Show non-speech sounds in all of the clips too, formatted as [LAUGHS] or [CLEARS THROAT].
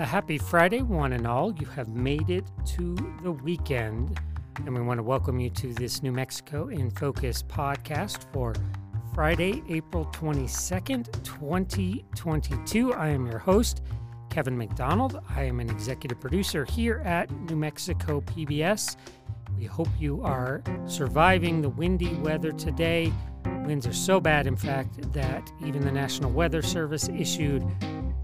A happy Friday, one and all. You have made it to the weekend, and we want to welcome you to this New Mexico in Focus podcast for Friday, April 22nd, 2022. I am your host, Kevin McDonald. I am an executive producer here at New Mexico PBS. We hope you are surviving the windy weather today. Winds are so bad, in fact, that even the National Weather Service issued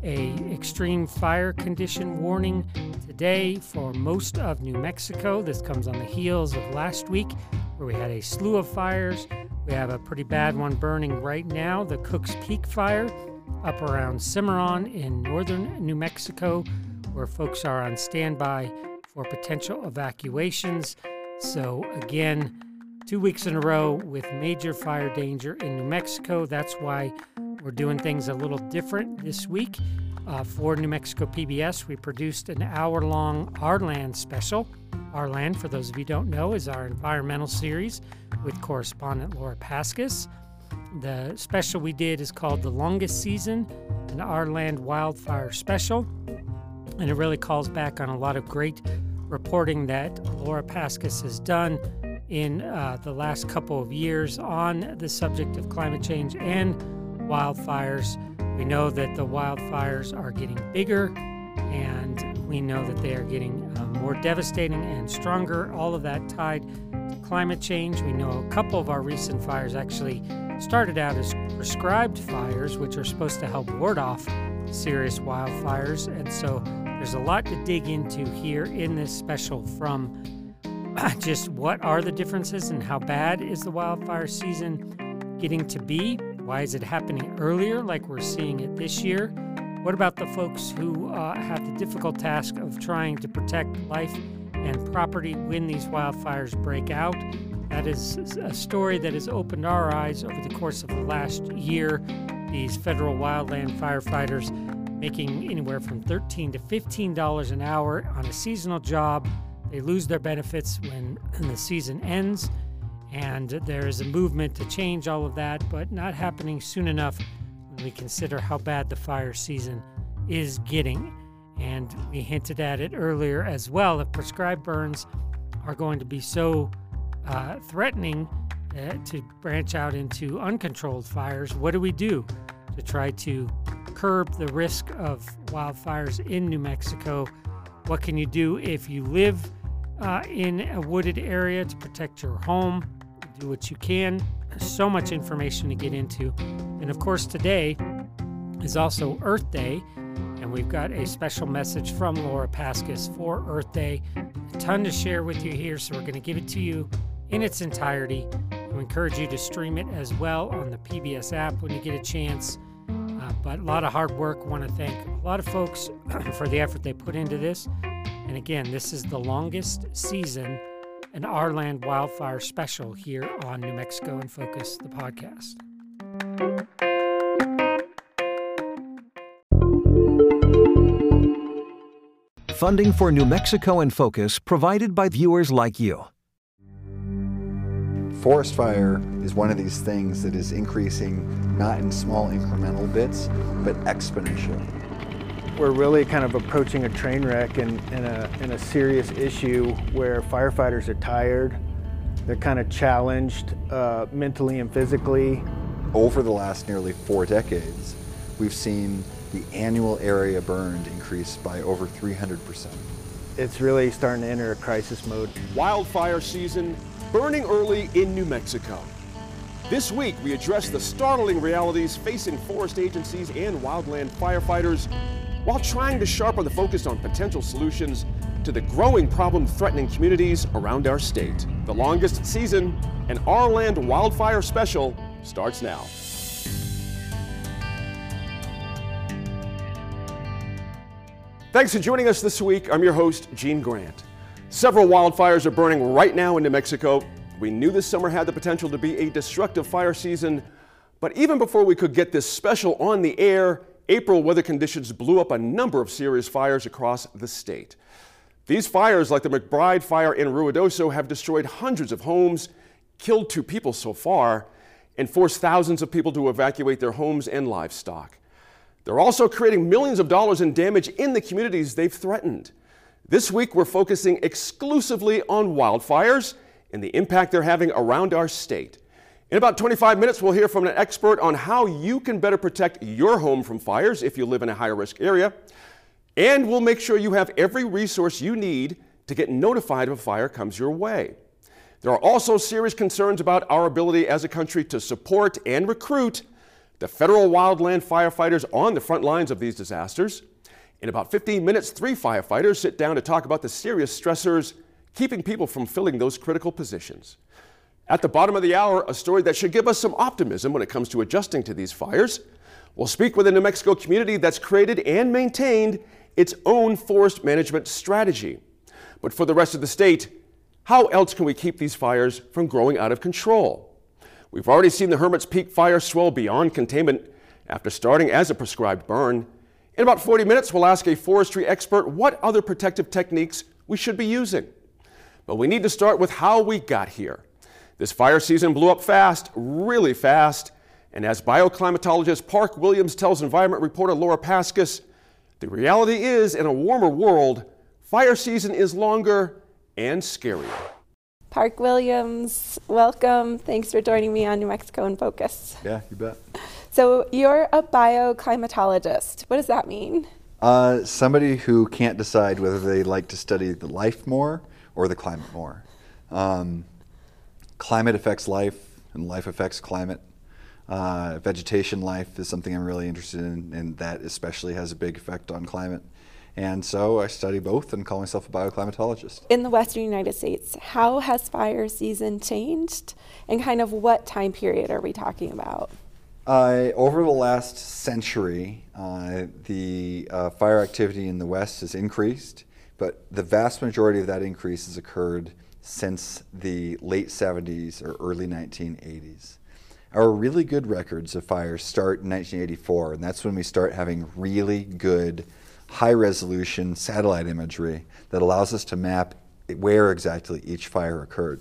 a extreme fire condition warning today for most of New Mexico. This comes on the heels of last week where we had a slew of fires. We have a pretty bad one burning right now, the Cooks Peak fire up around Cimarron in northern New Mexico, where folks are on standby for potential evacuations. So, again, two weeks in a row with major fire danger in New Mexico. That's why we're doing things a little different this week. Uh, for New Mexico PBS, we produced an hour long Our Land special. Our Land, for those of you who don't know, is our environmental series with correspondent Laura Paskus. The special we did is called The Longest Season, an Our Land Wildfire Special. And it really calls back on a lot of great reporting that Laura Paskus has done in uh, the last couple of years on the subject of climate change and wildfires. We know that the wildfires are getting bigger and we know that they are getting uh, more devastating and stronger. All of that tied to climate change. We know a couple of our recent fires actually started out as prescribed fires, which are supposed to help ward off serious wildfires. And so there's a lot to dig into here in this special from just what are the differences and how bad is the wildfire season getting to be? Why is it happening earlier like we're seeing it this year? What about the folks who uh, have the difficult task of trying to protect life and property when these wildfires break out? That is a story that has opened our eyes over the course of the last year. These federal wildland firefighters making anywhere from 13 to $15 an hour on a seasonal job. They lose their benefits when the season ends and there is a movement to change all of that, but not happening soon enough when we consider how bad the fire season is getting. And we hinted at it earlier as well. If prescribed burns are going to be so uh, threatening uh, to branch out into uncontrolled fires, what do we do to try to curb the risk of wildfires in New Mexico? What can you do if you live uh, in a wooded area to protect your home? do what you can. So much information to get into. And of course, today is also Earth Day, and we've got a special message from Laura Paskus for Earth Day. A ton to share with you here, so we're going to give it to you in its entirety. We encourage you to stream it as well on the PBS app when you get a chance. Uh, but a lot of hard work. Want to thank a lot of folks [CLEARS THROAT] for the effort they put into this. And again, this is the longest season an Our Land wildfire special here on New Mexico in Focus, the podcast. Funding for New Mexico in Focus provided by viewers like you. Forest fire is one of these things that is increasing not in small incremental bits, but exponentially we're really kind of approaching a train wreck and, and, a, and a serious issue where firefighters are tired, they're kind of challenged uh, mentally and physically. Over the last nearly four decades, we've seen the annual area burned increase by over 300%. It's really starting to enter a crisis mode. Wildfire season burning early in New Mexico. This week, we address the startling realities facing forest agencies and wildland firefighters while trying to sharpen the focus on potential solutions to the growing problem threatening communities around our state. The longest season, an Our Land Wildfire Special, starts now. Thanks for joining us this week. I'm your host, Gene Grant. Several wildfires are burning right now in New Mexico. We knew this summer had the potential to be a destructive fire season, but even before we could get this special on the air, April weather conditions blew up a number of serious fires across the state. These fires, like the McBride fire in Ruidoso, have destroyed hundreds of homes, killed two people so far, and forced thousands of people to evacuate their homes and livestock. They're also creating millions of dollars in damage in the communities they've threatened. This week, we're focusing exclusively on wildfires and the impact they're having around our state. In about 25 minutes, we'll hear from an expert on how you can better protect your home from fires if you live in a higher risk area. And we'll make sure you have every resource you need to get notified if a fire comes your way. There are also serious concerns about our ability as a country to support and recruit the federal wildland firefighters on the front lines of these disasters. In about 15 minutes, three firefighters sit down to talk about the serious stressors keeping people from filling those critical positions. At the bottom of the hour, a story that should give us some optimism when it comes to adjusting to these fires. We'll speak with a New Mexico community that's created and maintained its own forest management strategy. But for the rest of the state, how else can we keep these fires from growing out of control? We've already seen the Hermit's Peak fire swell beyond containment after starting as a prescribed burn. In about 40 minutes, we'll ask a forestry expert what other protective techniques we should be using. But we need to start with how we got here. This fire season blew up fast, really fast, and as bioclimatologist Park Williams tells environment reporter Laura Paskus, the reality is in a warmer world, fire season is longer and scarier. Park Williams, welcome. Thanks for joining me on New Mexico in Focus. Yeah, you bet. So, you're a bioclimatologist. What does that mean? Uh, somebody who can't decide whether they like to study the life more or the climate more. Um, climate affects life, and life affects climate. Uh, vegetation life is something I'm really interested in, and that especially has a big effect on climate. And so I study both and call myself a bioclimatologist. In the western United States, how has fire season changed, and kind of what time period are we talking about? Uh, over the last century, uh, the uh, fire activity in the West has increased, but the vast majority of that increase has occurred since the late 70s or early 1980s. Our really good records of fires start in 1984, and that's when we start having really good high resolution satellite imagery that allows us to map where exactly each fire occurred.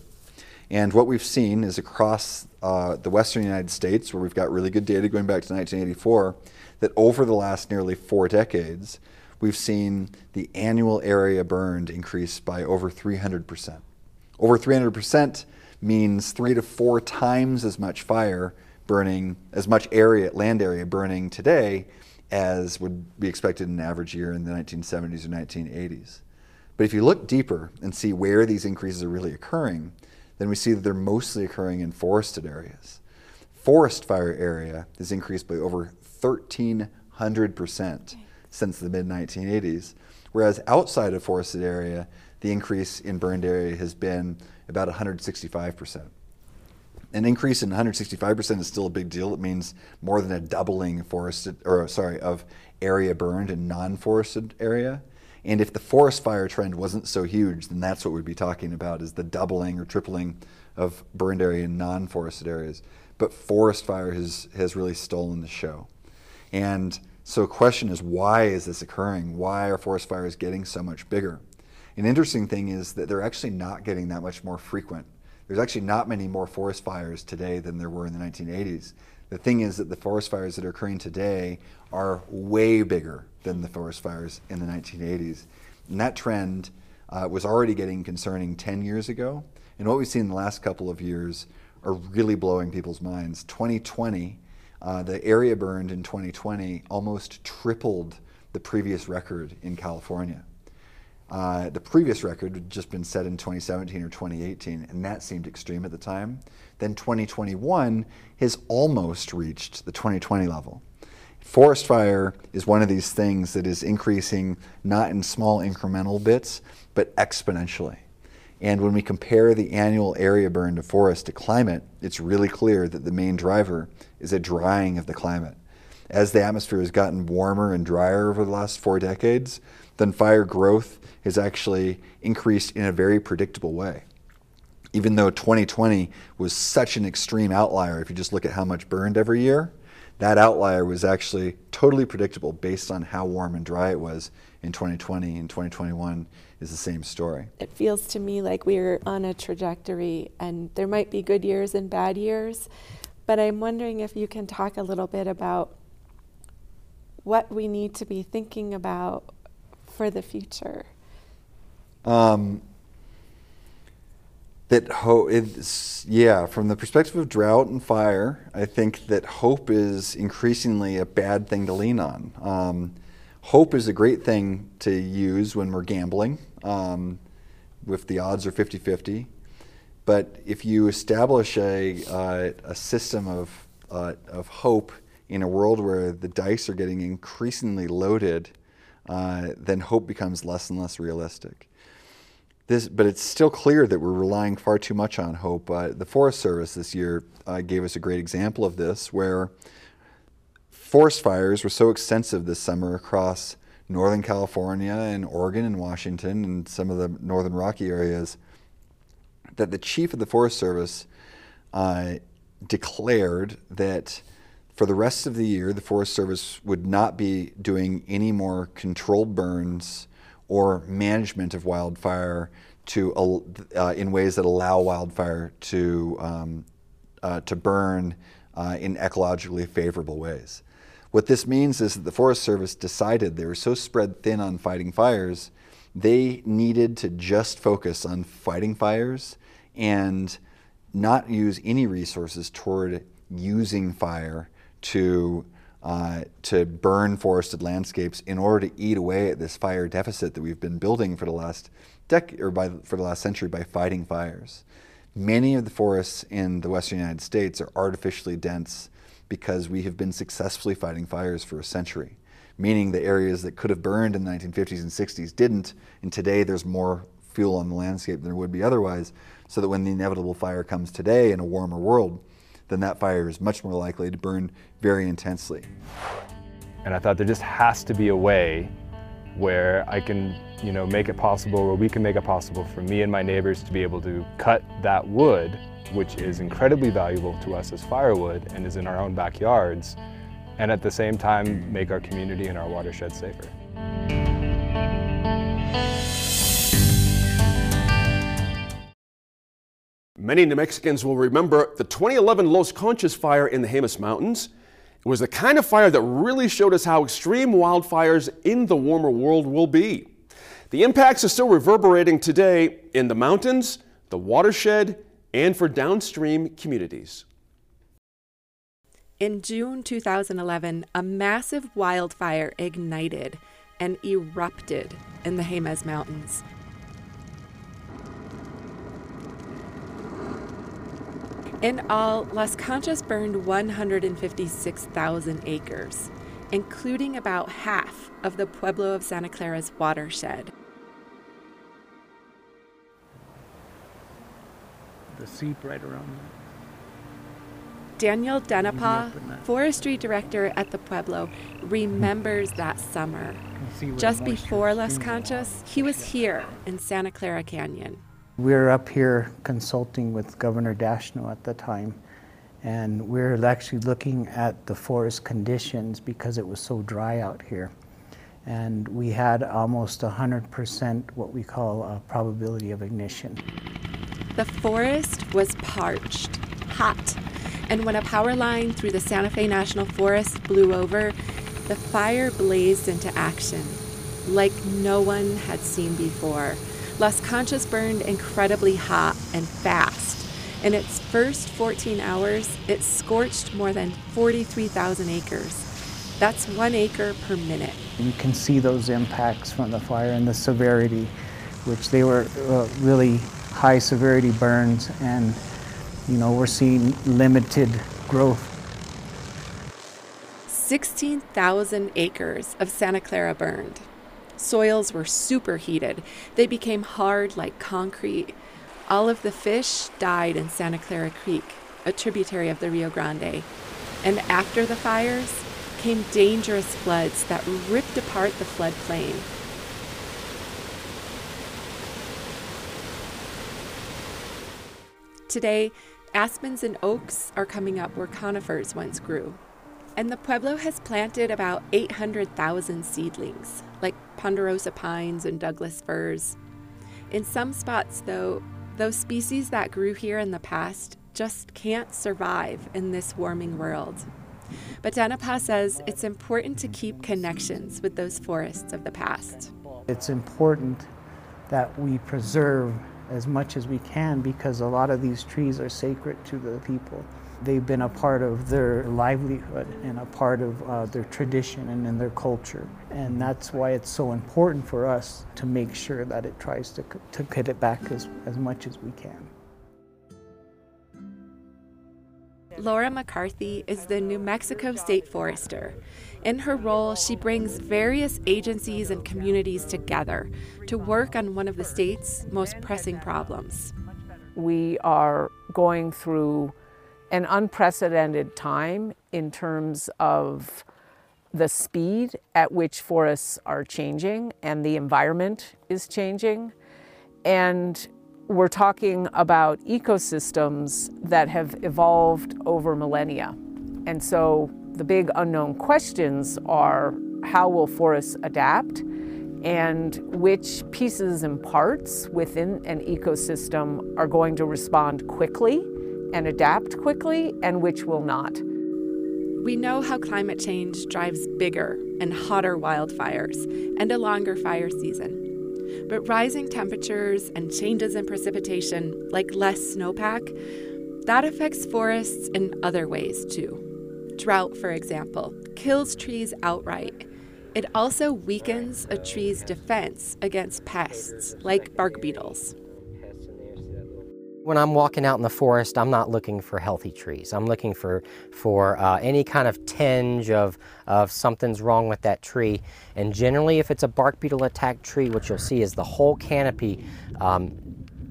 And what we've seen is across uh, the western United States, where we've got really good data going back to 1984, that over the last nearly four decades, we've seen the annual area burned increase by over 300%. Over 300% means three to four times as much fire burning, as much area, land area burning today as would be expected in an average year in the 1970s or 1980s. But if you look deeper and see where these increases are really occurring, then we see that they're mostly occurring in forested areas. Forest fire area has increased by over 1,300% since the mid 1980s, whereas outside of forested area, the increase in burned area has been about 165%. An increase in 165% is still a big deal. It means more than a doubling forested, or sorry, of area burned in non-forested area. And if the forest fire trend wasn't so huge, then that's what we'd be talking about is the doubling or tripling of burned area in non-forested areas. But forest fire has, has really stolen the show. And so question is, why is this occurring? Why are forest fires getting so much bigger? An interesting thing is that they're actually not getting that much more frequent. There's actually not many more forest fires today than there were in the 1980s. The thing is that the forest fires that are occurring today are way bigger than the forest fires in the 1980s. And that trend uh, was already getting concerning 10 years ago. And what we've seen in the last couple of years are really blowing people's minds. 2020, uh, the area burned in 2020 almost tripled the previous record in California. Uh, the previous record had just been set in 2017 or 2018, and that seemed extreme at the time. Then 2021 has almost reached the 2020 level. Forest fire is one of these things that is increasing not in small incremental bits, but exponentially. And when we compare the annual area burned of forest to climate, it's really clear that the main driver is a drying of the climate. As the atmosphere has gotten warmer and drier over the last four decades, then fire growth has actually increased in a very predictable way. Even though 2020 was such an extreme outlier, if you just look at how much burned every year, that outlier was actually totally predictable based on how warm and dry it was in 2020 and 2021 is the same story. It feels to me like we're on a trajectory and there might be good years and bad years, but I'm wondering if you can talk a little bit about what we need to be thinking about for the future? Um, that hope is yeah from the perspective of drought and fire i think that hope is increasingly a bad thing to lean on um, hope is a great thing to use when we're gambling um, if the odds are 50-50 but if you establish a, uh, a system of, uh, of hope in a world where the dice are getting increasingly loaded uh, then hope becomes less and less realistic this, but it's still clear that we're relying far too much on hope. Uh, the Forest Service this year uh, gave us a great example of this, where forest fires were so extensive this summer across Northern California and Oregon and Washington and some of the northern Rocky areas that the chief of the Forest Service uh, declared that for the rest of the year, the Forest Service would not be doing any more controlled burns or management of wildfire to uh, in ways that allow wildfire to um, uh, to burn uh, in ecologically favorable ways. What this means is that the Forest Service decided they were so spread thin on fighting fires, they needed to just focus on fighting fires and not use any resources toward using fire to uh, to burn forested landscapes in order to eat away at this fire deficit that we've been building for the last decade or by, for the last century by fighting fires. Many of the forests in the western United States are artificially dense because we have been successfully fighting fires for a century, meaning the areas that could have burned in the 1950s and 60s didn't, and today there's more fuel on the landscape than there would be otherwise, so that when the inevitable fire comes today in a warmer world, then that fire is much more likely to burn very intensely. And I thought there just has to be a way where I can, you know, make it possible, where we can make it possible for me and my neighbors to be able to cut that wood, which is incredibly valuable to us as firewood and is in our own backyards, and at the same time make our community and our watershed safer. Many New Mexicans will remember the 2011 Los Conchas fire in the Jemez Mountains. It was the kind of fire that really showed us how extreme wildfires in the warmer world will be. The impacts are still reverberating today in the mountains, the watershed, and for downstream communities. In June 2011, a massive wildfire ignited and erupted in the Jemez Mountains. In all, Las Conchas burned 156,000 acres, including about half of the Pueblo of Santa Clara's watershed. The seep right around there. Daniel Denipah, forestry director at the Pueblo, remembers that summer. Just before Las Conchas, he was here in Santa Clara Canyon. We were up here consulting with Governor Dasheno at the time, and we are actually looking at the forest conditions because it was so dry out here. And we had almost 100% what we call a probability of ignition. The forest was parched, hot, and when a power line through the Santa Fe National Forest blew over, the fire blazed into action like no one had seen before. Las Conchas burned incredibly hot and fast. In its first 14 hours, it scorched more than 43,000 acres. That's one acre per minute. You can see those impacts from the fire and the severity, which they were uh, really high severity burns, and you know we're seeing limited growth. 16,000 acres of Santa Clara burned. Soils were superheated. They became hard like concrete. All of the fish died in Santa Clara Creek, a tributary of the Rio Grande. And after the fires came dangerous floods that ripped apart the floodplain. Today, aspens and oaks are coming up where conifers once grew. And the Pueblo has planted about 800,000 seedlings, like ponderosa pines and Douglas firs. In some spots, though, those species that grew here in the past just can't survive in this warming world. But Denipah says it's important to keep connections with those forests of the past. It's important that we preserve as much as we can because a lot of these trees are sacred to the people. They've been a part of their livelihood and a part of uh, their tradition and in their culture. And that's why it's so important for us to make sure that it tries to, to get it back as, as much as we can. Laura McCarthy is the New Mexico State Forester. In her role, she brings various agencies and communities together to work on one of the state's most pressing problems. We are going through an unprecedented time in terms of the speed at which forests are changing and the environment is changing. And we're talking about ecosystems that have evolved over millennia. And so the big unknown questions are how will forests adapt and which pieces and parts within an ecosystem are going to respond quickly and adapt quickly and which will not. We know how climate change drives bigger and hotter wildfires and a longer fire season. But rising temperatures and changes in precipitation, like less snowpack, that affects forests in other ways too. Drought, for example, kills trees outright. It also weakens a tree's defense against pests, like bark beetles. When I'm walking out in the forest, I'm not looking for healthy trees. I'm looking for, for uh, any kind of tinge of, of something's wrong with that tree. And generally, if it's a bark beetle attacked tree, what you'll see is the whole canopy um,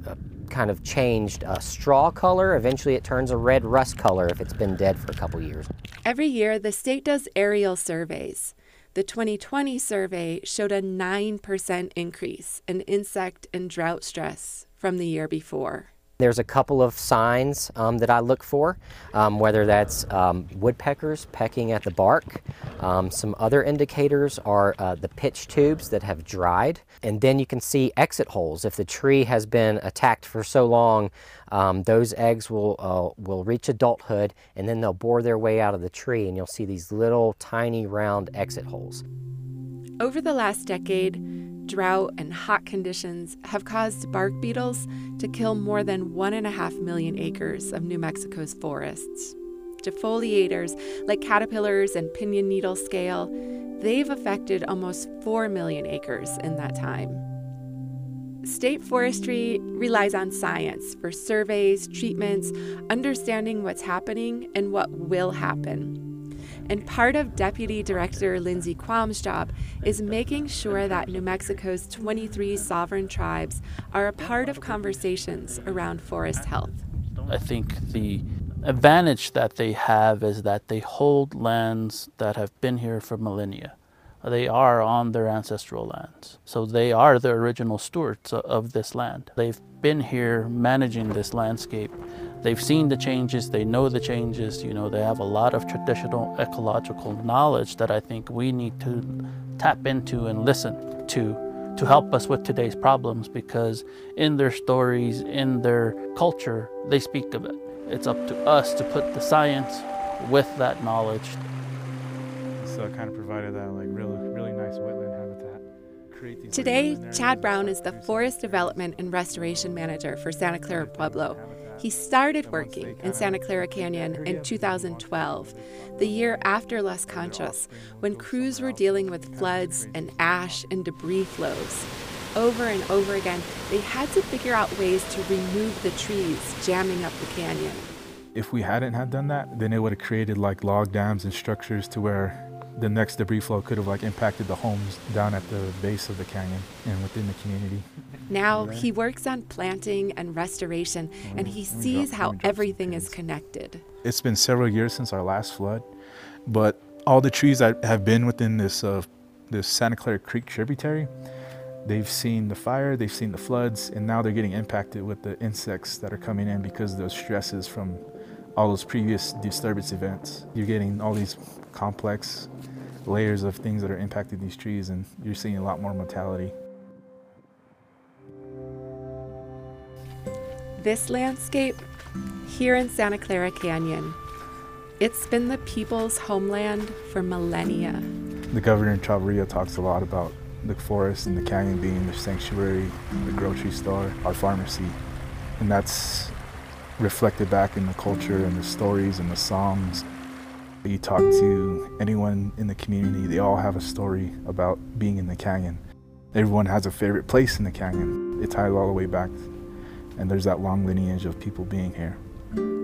uh, kind of changed a straw color. Eventually, it turns a red rust color if it's been dead for a couple years. Every year, the state does aerial surveys. The 2020 survey showed a 9% increase in insect and drought stress from the year before. There's a couple of signs um, that I look for, um, whether that's um, woodpeckers pecking at the bark. Um, some other indicators are uh, the pitch tubes that have dried. And then you can see exit holes. If the tree has been attacked for so long, um, those eggs will, uh, will reach adulthood and then they'll bore their way out of the tree and you'll see these little tiny round exit holes. Over the last decade, drought, and hot conditions have caused bark beetles to kill more than 1.5 million acres of New Mexico's forests. Defoliators like caterpillars and pinion needle scale, they've affected almost 4 million acres in that time. State forestry relies on science for surveys, treatments, understanding what's happening and what will happen. And part of Deputy Director Lindsay Quam's job is making sure that New Mexico's 23 sovereign tribes are a part of conversations around forest health. I think the advantage that they have is that they hold lands that have been here for millennia. They are on their ancestral lands. So they are the original stewards of this land. They've been here managing this landscape they've seen the changes, they know the changes, you know, they have a lot of traditional ecological knowledge that I think we need to tap into and listen to to help us with today's problems because in their stories, in their culture, they speak of it. It's up to us to put the science with that knowledge. So it kind of provided that like really, nice wetland habitat. Today, Chad Brown is the Forest Development and Restoration Manager for Santa Clara Pueblo. He started working in Santa Clara Canyon in 2012, the year after Las Conchas, when crews were dealing with floods and ash and debris flows. Over and over again, they had to figure out ways to remove the trees jamming up the canyon. If we hadn't had done that, then it would have created like log dams and structures to where the next debris flow could have like impacted the homes down at the base of the canyon and within the community. Now he works on planting and restoration and he sees how everything is connected. It's been several years since our last flood, but all the trees that have been within this uh, this Santa Clara Creek tributary, they've seen the fire, they've seen the floods, and now they're getting impacted with the insects that are coming in because of those stresses from all those previous disturbance events. You're getting all these complex layers of things that are impacting these trees, and you're seeing a lot more mortality. This landscape, here in Santa Clara Canyon, It's been the people's homeland for millennia. The governor in Chavarria talks a lot about the forest and the canyon being the sanctuary, the grocery store, our pharmacy. And that's reflected back in the culture and the stories and the songs. You talk to anyone in the community, they all have a story about being in the canyon. Everyone has a favorite place in the canyon. It ties all the way back, and there's that long lineage of people being here.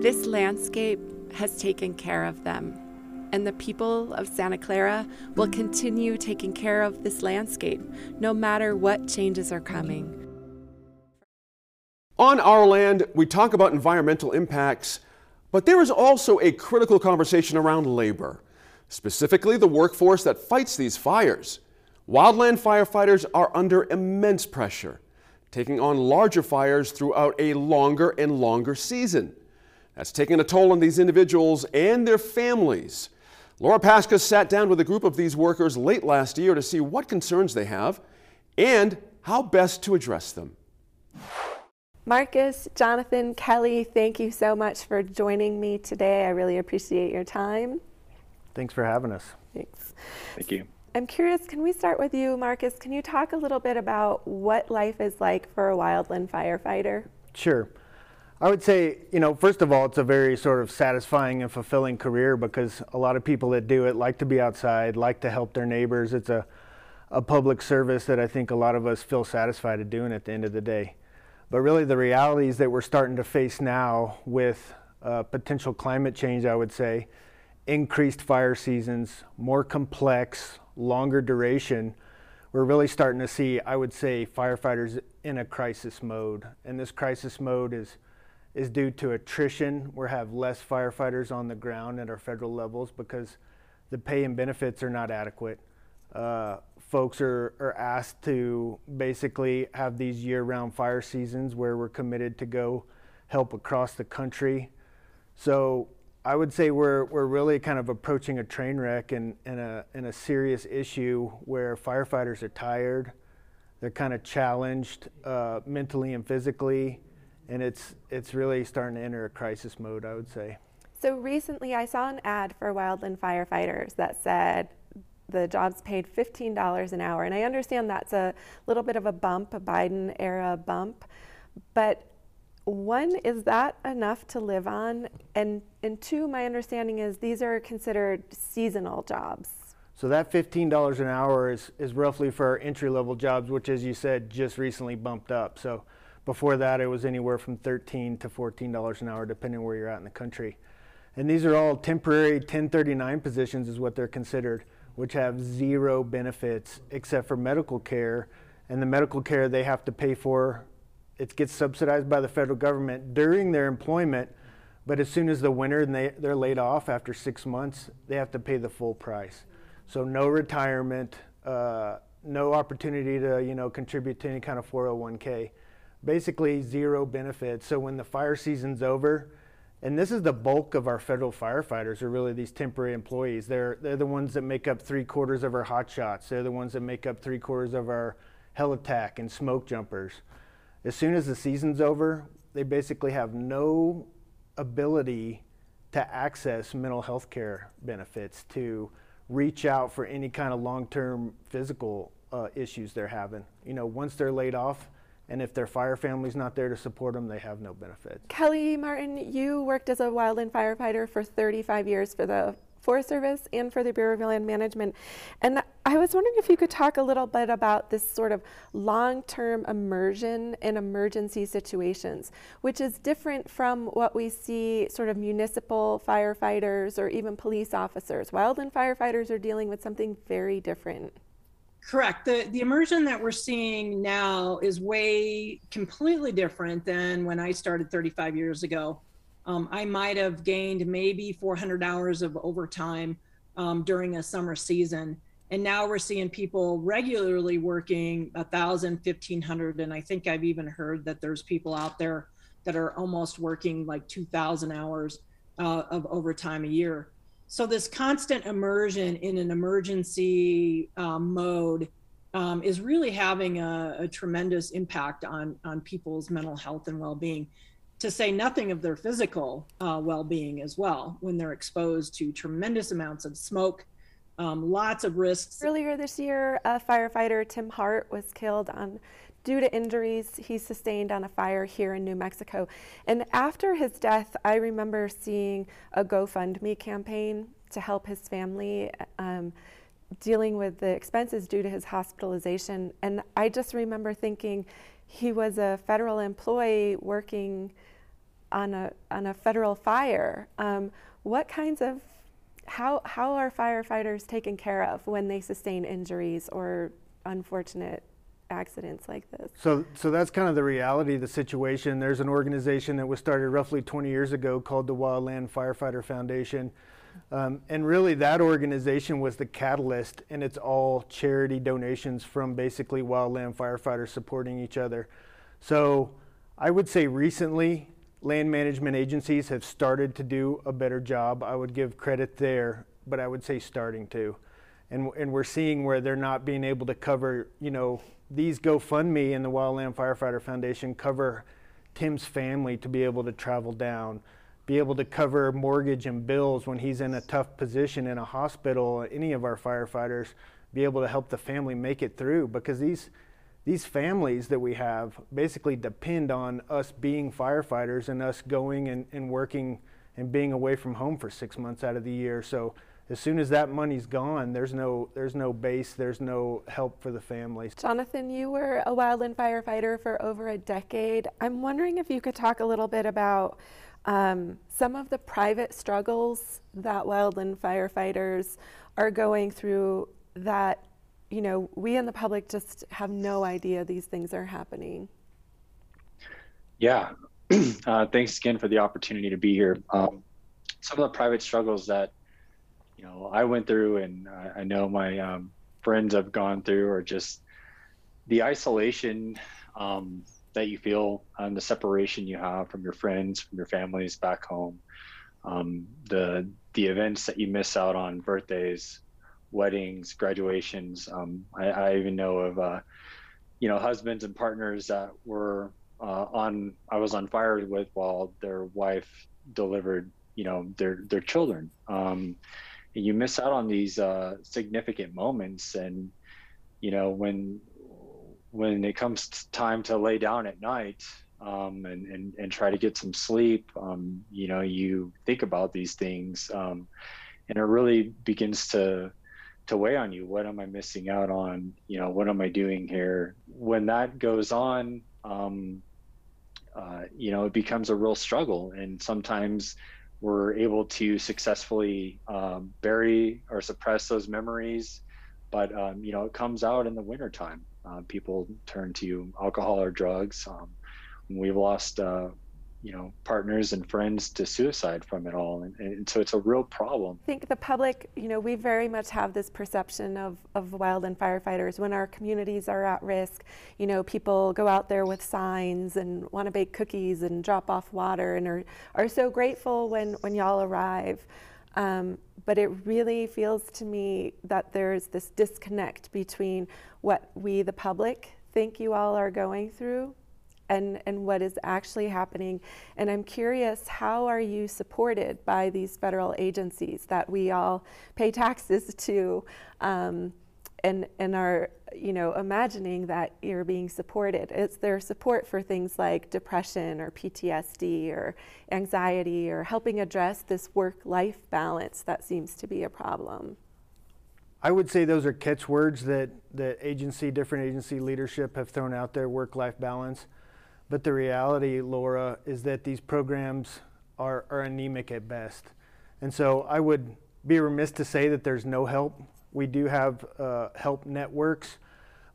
This landscape has taken care of them, and the people of Santa Clara will continue taking care of this landscape no matter what changes are coming. On our land, we talk about environmental impacts, but there is also a critical conversation around labor, specifically the workforce that fights these fires. Wildland firefighters are under immense pressure, taking on larger fires throughout a longer and longer season. That's taking a toll on these individuals and their families. Laura Paskus sat down with a group of these workers late last year to see what concerns they have and how best to address them. Marcus, Jonathan, Kelly, thank you so much for joining me today. I really appreciate your time. Thanks for having us. Thanks. Thank you. I'm curious, can we start with you, Marcus? Can you talk a little bit about what life is like for a wildland firefighter? Sure. I would say, you know, first of all, it's a very sort of satisfying and fulfilling career because a lot of people that do it like to be outside, like to help their neighbors. It's a, a public service that I think a lot of us feel satisfied at doing at the end of the day. But really, the realities that we're starting to face now with uh, potential climate change, I would say, increased fire seasons, more complex, longer duration, we're really starting to see, I would say, firefighters in a crisis mode. And this crisis mode is is due to attrition. We have less firefighters on the ground at our federal levels because the pay and benefits are not adequate. Uh, folks are, are asked to basically have these year round fire seasons where we're committed to go help across the country. So I would say we're, we're really kind of approaching a train wreck and, and, a, and a serious issue where firefighters are tired, they're kind of challenged uh, mentally and physically and it's it's really starting to enter a crisis mode, I would say. So recently, I saw an ad for wildland firefighters that said the job's paid $15 an hour, and I understand that's a little bit of a bump, a Biden era bump, but one, is that enough to live on? And and two, my understanding is these are considered seasonal jobs. So that $15 an hour is, is roughly for our entry level jobs, which as you said, just recently bumped up. So before that, it was anywhere from 13 to $14 an hour, depending where you're at in the country. And these are all temporary 1039 positions, is what they're considered, which have zero benefits except for medical care. And the medical care they have to pay for, it gets subsidized by the federal government during their employment. But as soon as the winter and they, they're laid off after six months, they have to pay the full price. So no retirement, uh, no opportunity to you know contribute to any kind of 401k basically zero benefits. So when the fire season's over, and this is the bulk of our federal firefighters are really these temporary employees. They're, they're the ones that make up three quarters of our hot shots. They're the ones that make up three quarters of our helitack and smoke jumpers. As soon as the season's over, they basically have no ability to access mental health care benefits, to reach out for any kind of long-term physical uh, issues they're having. You know, once they're laid off, and if their fire family's not there to support them, they have no benefits. Kelly Martin, you worked as a wildland firefighter for 35 years for the Forest Service and for the Bureau of Land Management. And I was wondering if you could talk a little bit about this sort of long term immersion in emergency situations, which is different from what we see sort of municipal firefighters or even police officers. Wildland firefighters are dealing with something very different. Correct. The the immersion that we're seeing now is way completely different than when I started 35 years ago. Um, I might have gained maybe 400 hours of overtime um, during a summer season, and now we're seeing people regularly working 1,000, 1,500, and I think I've even heard that there's people out there that are almost working like 2,000 hours uh, of overtime a year. So this constant immersion in an emergency um, mode um, is really having a, a, tremendous impact on on people's mental health and well-being. to say nothing of their physical uh, well-being as well when they're exposed to tremendous amounts of smoke um, lots of risks earlier this year a firefighter tim hart was killed on due to injuries he sustained on a fire here in new mexico and after his death i remember seeing a gofundme campaign to help his family um, dealing with the expenses due to his hospitalization and i just remember thinking he was a federal employee working on a on a federal fire. Um, what kinds of how how are firefighters taken care of when they sustain injuries or unfortunate accidents like this? So so that's kind of the reality of the situation. There's an organization that was started roughly 20 years ago called the Wildland Firefighter Foundation. Um, and really, that organization was the catalyst, and it's all charity donations from basically wildland firefighters supporting each other. So, I would say recently, land management agencies have started to do a better job. I would give credit there, but I would say starting to. And, and we're seeing where they're not being able to cover, you know, these GoFundMe and the Wildland Firefighter Foundation cover Tim's family to be able to travel down, be able to cover mortgage and bills when he's in a tough position in a hospital, any of our firefighters, be able to help the family make it through because these these families that we have basically depend on us being firefighters and us going and, and working and being away from home for six months out of the year. So as soon as that money's gone, there's no there's no base, there's no help for the families. Jonathan, you were a wildland firefighter for over a decade. I'm wondering if you could talk a little bit about um, some of the private struggles that wildland firefighters are going through that you know, we in the public just have no idea these things are happening. Yeah. [CLEARS THROAT] Uh, thanks again for the opportunity to be here. Um, some of the private struggles that, you know, I went through and I know my um, friends have gone through or just the isolation um, that you feel and the separation you have from your friends, from your families back home, um, the the events that you miss out on, birthdays, weddings, graduations. Um, I, I, even know of, uh, you know, husbands and partners that were uh, on, I was on fire with while their wife delivered, you know, their, their children. Um, and you miss out on these uh, significant moments. And, you know, when, when it comes time to lay down at night, um, and, and, and try to get some sleep, um, you know, you think about these things, um, and it really begins to to weigh on you. What am I missing out on? You know, what am I doing here? When that goes on, um, uh, you know, it becomes a real struggle. And sometimes we're able to successfully um, bury or suppress those memories. But, um, you know, it comes out in the wintertime. Uh, people turn to alcohol or drugs. Um, we've lost uh, you know partners and friends to suicide from it all. And, and, so it's a real problem. I think the public you know we very much have this perception of, of wildland firefighters. When our communities are at risk you know people go out there with signs and want to bake cookies and drop off water and are, are so grateful when, when y'all arrive. Um, but it really feels to me that there's this disconnect between what we the public think you all are going through and, and what is actually happening. And I'm curious, how are you supported by these federal agencies that we all pay taxes [LAUGHS] to um, and, and are you know, imagining that you're being supported? Is there support for things like depression or PTSD or anxiety or helping address this work-life balance that seems to be a problem? I would say those are catchwords that, that agency, different agency leadership have thrown out there, work-life balance. But the reality, Laura, is that these programs are, are anemic at best. And so I would be remiss to say that there's no help. We do have uh, help networks,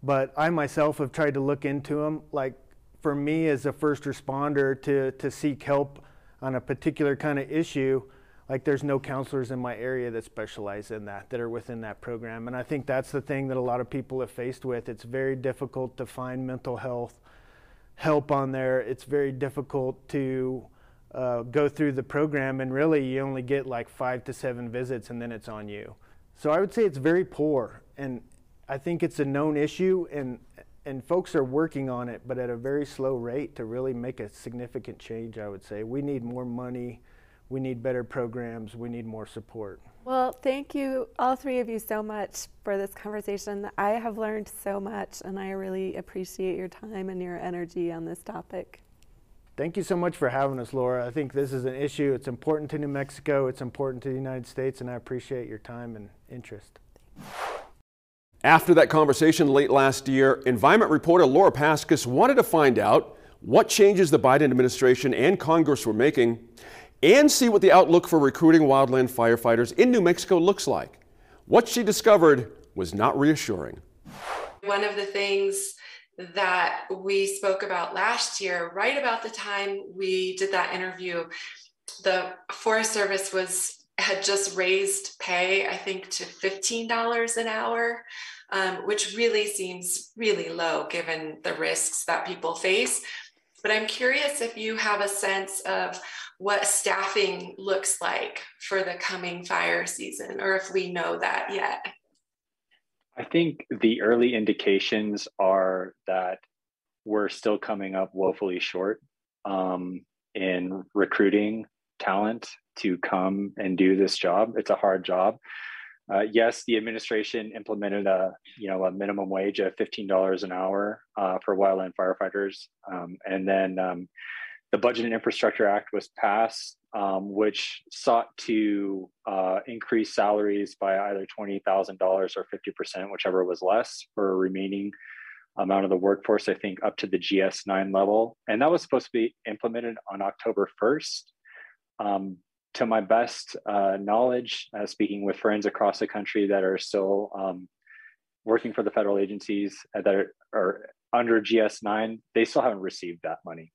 but I myself have tried to look into them. Like for me as a first responder to, to seek help on a particular kind of issue, like there's no counselors in my area that specialize in that, that are within that program. And I think that's the thing that a lot of people have faced with. It's very difficult to find mental health help on there, it's very difficult to uh, go through the program, and really you only get like five to seven visits, and then it's on you. So I would say it's very poor, and I think it's a known issue, and and folks are working on it, but at a very slow rate to really make a significant change, I would say. We need more money, we need better programs, we need more support. Well, thank you, all three of you, so much for this conversation. I have learned so much, and I really appreciate your time and your energy on this topic. Thank you so much for having us, Laura. I think this is an issue. It's important to New Mexico, it's important to the United States, and I appreciate your time and interest. After that conversation late last year, environment reporter Laura Paskus wanted to find out what changes the Biden administration and Congress were making and see what the outlook for recruiting wildland firefighters in New Mexico looks like. What she discovered was not reassuring. One of the things that we spoke about last year, right about the time we did that interview, the Forest Service was had just raised pay, I think, to $15 an hour, um, which really seems really low given the risks that people face. But I'm curious if you have a sense of what staffing looks like for the coming fire season, or if we know that yet. I think the early indications are that we're still coming up woefully short um, in recruiting talent to come and do this job. It's a hard job. Uh, yes, the administration implemented a you know a minimum wage of fifteen dollars an hour uh, for wildland firefighters, um, and then um, the Budget and Infrastructure Act was passed, um, which sought to uh, increase salaries by either twenty thousand dollars or fifty percent, whichever was less, for a remaining amount of the workforce. I think up to the GS nine level, and that was supposed to be implemented on October first. Um, to my best uh, knowledge, uh, speaking with friends across the country that are still um, working for the federal agencies that are, are, under GS9, they still haven't received that money.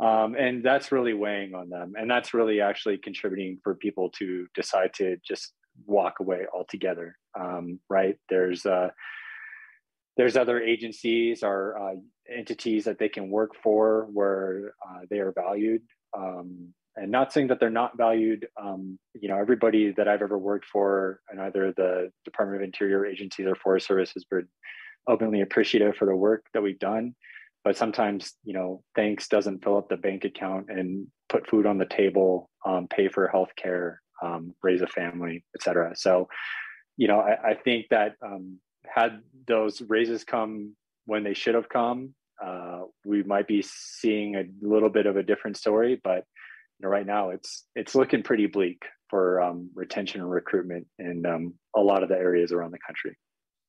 Um, and that's really weighing on them. And that's really actually contributing for people to decide to just walk away altogether. Um, right? There's uh, there's other agencies or uh, entities that they can work for where uh, they are valued. Um, and not saying that they're not valued. Um, you know, everybody that I've ever worked for, and either the Department of Interior agencies or Forest Service, has been openly appreciative for the work that we've done. But sometimes, you know, thanks doesn't fill up the bank account and put food on the table, um, pay for health care, um, raise a family, et cetera. So, you know, I, I think that um, had those raises come when they should have come, uh, we might be seeing a little bit of a different story. But know, right now it's it's looking pretty bleak for um, retention and recruitment in um, a lot of the areas around the country.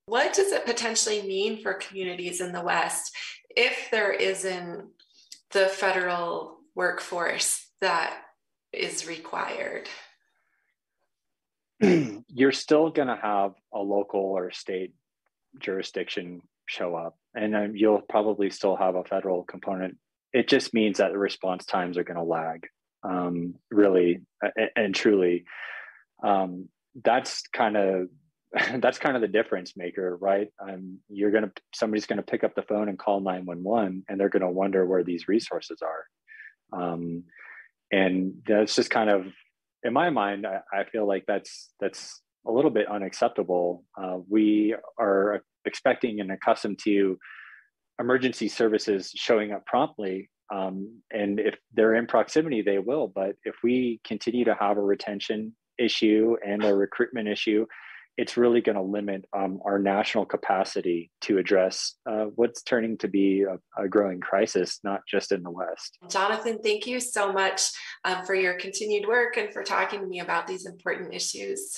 What does it potentially mean for communities in the West if there isn't the federal workforce that is required? [CLEARS THROAT] You're still going to have a local or state jurisdiction show up, and you'll probably still have a federal component. It just means that the response times are going to lag um, really and, and truly. Um, that's kind of [LAUGHS] that's kind of the difference maker, right? Um, you're gonna somebody's gonna pick up the phone and call 911, and they're gonna wonder where these resources are. Um, and that's just kind of, in my mind, I, I feel like that's that's a little bit unacceptable. Uh, we are expecting and accustomed to emergency services showing up promptly um, and if they're in proximity, they will. But if we continue to have a retention issue and a recruitment issue, it's really going to limit um, our national capacity to address uh, what's turning to be a, a, growing crisis, not just in the West. Jonathan, thank you so much um, for your continued work and for talking to me about these important issues.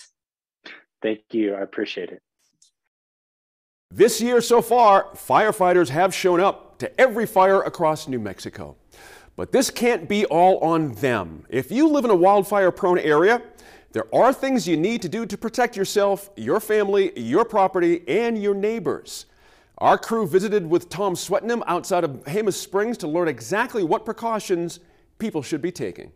Thank you. I appreciate it. This year so far, firefighters have shown up to every fire across New Mexico. But this can't be all on them. If you live in a wildfire prone area, there are things you need to do to protect yourself, your family, your property, and your neighbors. Our crew visited with Tom Swetnam outside of Jemez Springs to learn exactly what precautions people should be taking.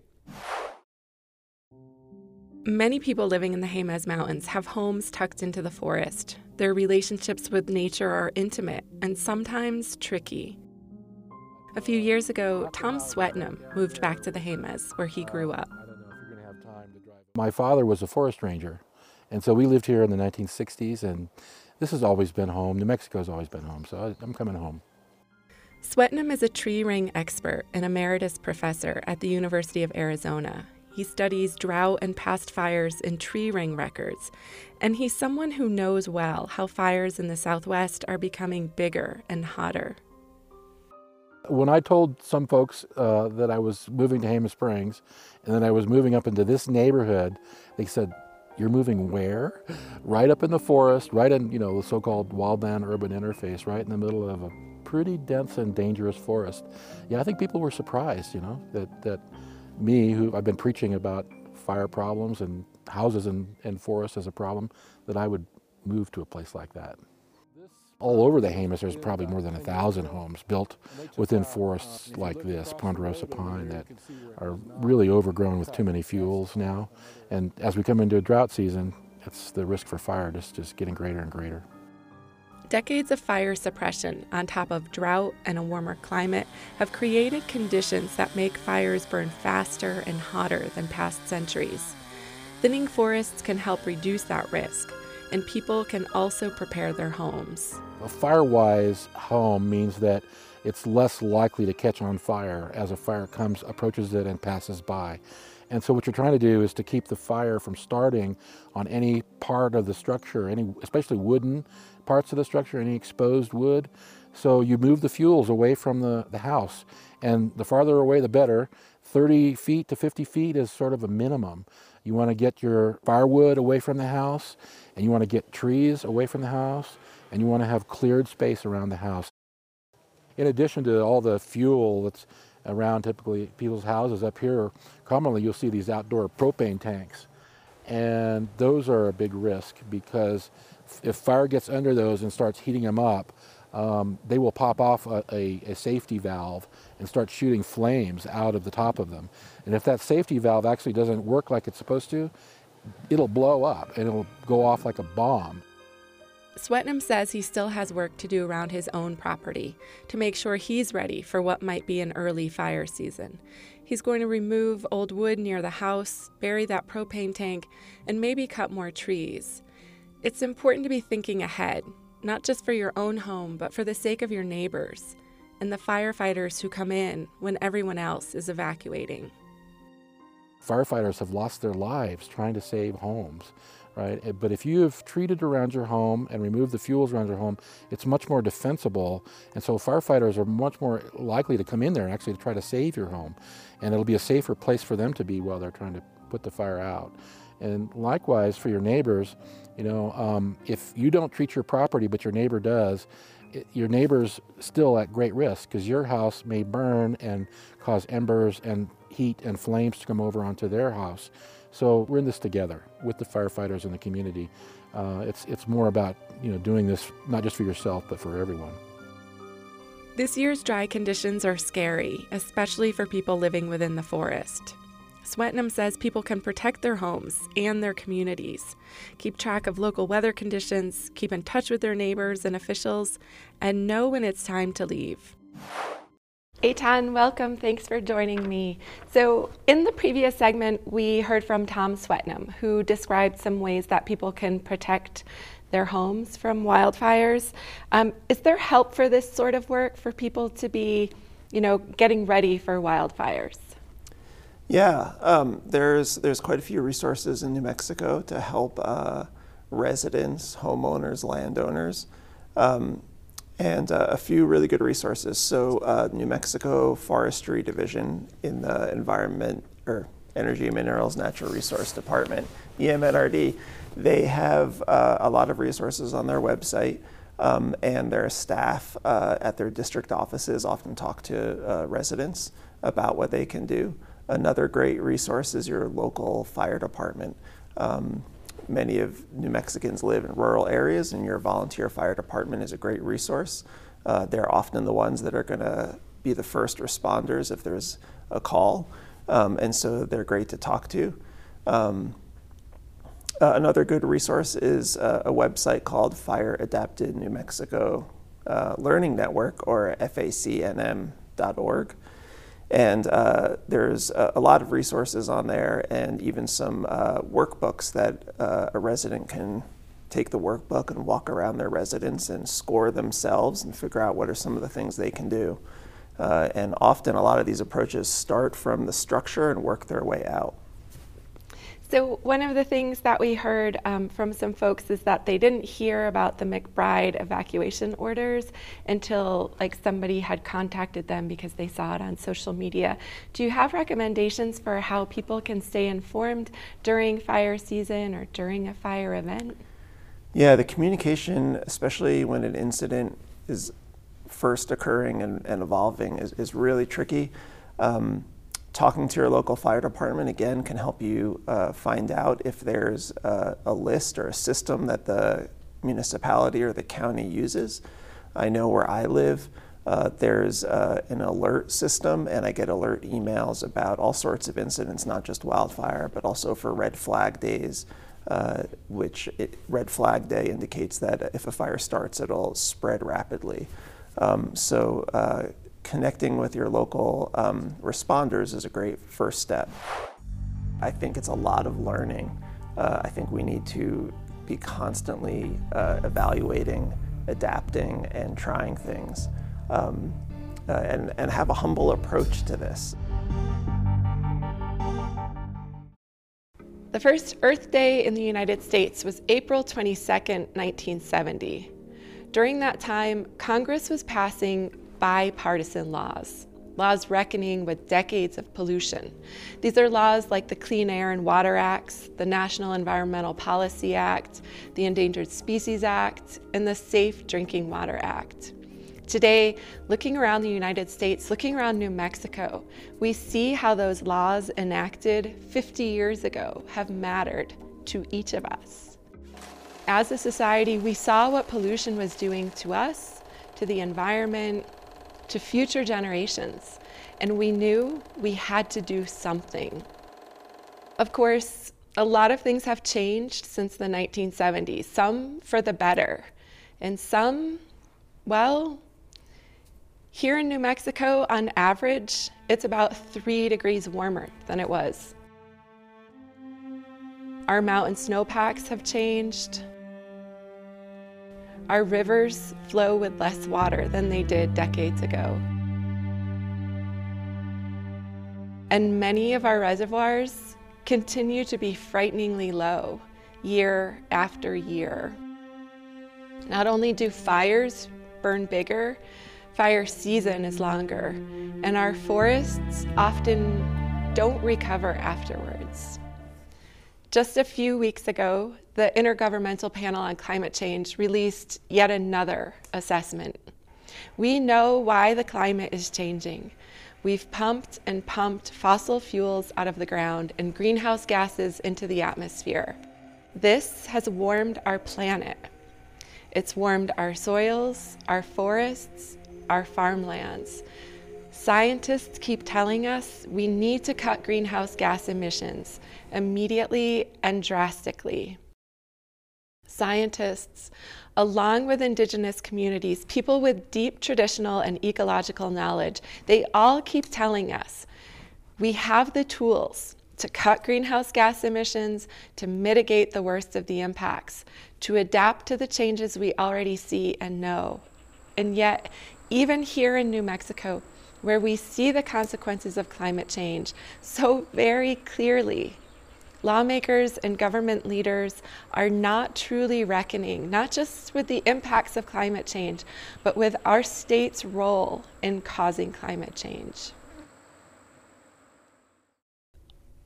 Many people living in the Jemez Mountains have homes tucked into the forest. Their relationships with nature are intimate and sometimes tricky. A few years ago, Tom Swetnam moved back to the Jemez, where he grew up. My father was a forest ranger, and so we lived here in the 1960s, and this has always been home. New Mexico's always been home, so I'm coming home. Swetnam is a tree ring expert and emeritus professor at the University of Arizona. He studies drought and past fires in tree ring records, and he's someone who knows well how fires in the Southwest are becoming bigger and hotter. When I told some folks uh, that I was moving to Jemez Springs and that I was moving up into this neighborhood, they said, you're moving where? Right up in the forest, right in, you know, the so-called wildland urban interface, right in the middle of a pretty dense and dangerous forest. Yeah, I think people were surprised, you know, that, that me, who I've been preaching about fire problems and houses and, and forests as a problem, that I would move to a place like that. All over the Jemez, there's probably more than a thousand homes built within forests like this, ponderosa pine, that are really overgrown with too many fuels now. And as we come into a drought season, it's the risk for fire just, just getting greater and greater. Decades of fire suppression on top of drought and a warmer climate have created conditions that make fires burn faster and hotter than past centuries. Thinning forests can help reduce that risk and people can also prepare their homes. A fire-wise home means that it's less likely to catch on fire as a fire comes, approaches it and passes by. And so what you're trying to do is to keep the fire from starting on any part of the structure, any, especially wooden parts of the structure, any exposed wood. So you move the fuels away from the, the house. And the farther away, the better. 30 feet to 50 feet is sort of a minimum. You want to get your firewood away from the house, and you want to get trees away from the house, and you want to have cleared space around the house. In addition to all the fuel that's around typically people's houses up here, commonly you'll see these outdoor propane tanks. And those are a big risk because if fire gets under those and starts heating them up, um, they will pop off a, a, a, safety valve and start shooting flames out of the top of them. And if that safety valve actually doesn't work like it's supposed to, it'll blow up and it'll go off like a bomb. Swetnam says he still has work to do around his own property to make sure he's ready for what might be an early fire season. He's going to remove old wood near the house, bury that propane tank, and maybe cut more trees. It's important to be thinking ahead, not just for your own home, but for the sake of your neighbors and the firefighters who come in when everyone else is evacuating. Firefighters have lost their lives trying to save homes, right? Eh, but if you have treated around your home and removed the fuels around your home, it's much more defensible. And so firefighters are much more likely to come in there and actually try to save your home. And it'll be a safer place for them to be while they're trying to put the fire out. And likewise for your neighbors, you know, um, if you don't treat your property but your neighbor does, it, your neighbor's still at great risk because your house may burn and cause embers and heat and flames to come over onto their house. So we're in this together with the firefighters and the community. Uh, it's, it's more about you know, doing this not just for yourself but for everyone. This year's dry conditions are scary, especially for people living within the forest. Swetnam says people can protect their homes and their communities, keep track of local weather conditions, keep in touch with their neighbors and officials, and know when it's time to leave. Eitan, welcome. Thanks for joining me. So, in the previous segment, we heard from Tom Swetnam, who described some ways that people can protect their homes from wildfires. Um, is there help for this sort of work for people to be, you know, getting ready for wildfires? Yeah, um, there's there's quite a few resources in New Mexico to help uh, residents, homeowners, landowners, um, and uh, a few really good resources. So, uh, New Mexico Forestry Division in the Environment or Energy, Minerals, Natural Resource Department, EMNRD, they have uh, a lot of resources on their website. Um, and their staff uh, at their district offices often talk to uh, residents about what they can do. Another great resource is your local fire department. Um, many of New Mexicans live in rural areas, and your volunteer fire department is a great resource. Uh, they're often the ones that are going to be the first responders if there's a call, um, and so they're great to talk to. Um, uh, another good resource is uh, a website called Fire Adapted New Mexico uh, Learning Network, or FACNM.org. And uh, there's a, a, lot of resources on there and even some uh, workbooks that uh, a resident can take the workbook and walk around their residence and score themselves and figure out what are some of the things they can do. Uh, and often a lot of these approaches start from the structure and work their way out. So one of the things that we heard um, from some folks is that they didn't hear about the McBride evacuation orders until like somebody had contacted them because they saw it on social media. Do you have recommendations for how people can stay informed during fire season or during a fire event? Yeah, the communication, especially when an incident is first occurring and, and evolving, is, is really tricky. Um, talking to your local fire department again can help you uh, find out if there's a, a, list or a system that the municipality or the county uses. I know where I live, uh, there's uh, an alert system, and I get alert emails about all sorts of incidents, not just wildfire, but also for red flag days. Uh, which it, red flag day indicates that if a fire starts, it'll spread rapidly. Um, so uh, connecting with your local um, responders is a great first step. I think it's a lot of learning. Uh, I think we need to be constantly uh, evaluating, adapting, and trying things, um, uh, and, and have a humble approach to this. The first Earth Day in the United States was April 22, 1970. During that time, Congress was passing bipartisan laws, laws reckoning with decades of pollution. These are laws like the Clean Air and Water Acts, the National Environmental Policy Act, the Endangered Species Act, and the Safe Drinking Water Act. Today, looking around the United States, looking around New Mexico, we see how those laws enacted 50 years ago have mattered to each of us. As a society, we saw what pollution was doing to us, to the environment, to future generations, and we knew we had to do something. Of course, a lot of things have changed since the 1970s, some for the better, and some, well, here in New Mexico, on average, it's about three degrees warmer than it was. Our mountain snowpacks have changed. Our rivers flow with less water than they did decades ago. And many of our reservoirs continue to be frighteningly low year after year. Not only do fires burn bigger, fire season is longer, and our forests often don't recover afterwards. Just a few weeks ago, the Intergovernmental Panel on Climate Change released yet another assessment. We know why the climate is changing. We've pumped and pumped fossil fuels out of the ground and greenhouse gases into the atmosphere. This has warmed our planet. It's warmed our soils, our forests, our farmlands. Scientists keep telling us we need to cut greenhouse gas emissions immediately and drastically. Scientists, along with indigenous communities, people with deep traditional and ecological knowledge, they all keep telling us we have the tools to cut greenhouse gas emissions, to mitigate the worst of the impacts, to adapt to the changes we already see and know. And yet, even here in New Mexico, where we see the consequences of climate change so very clearly. Lawmakers and government leaders are not truly reckoning, not just with the impacts of climate change, but with our state's role in causing climate change.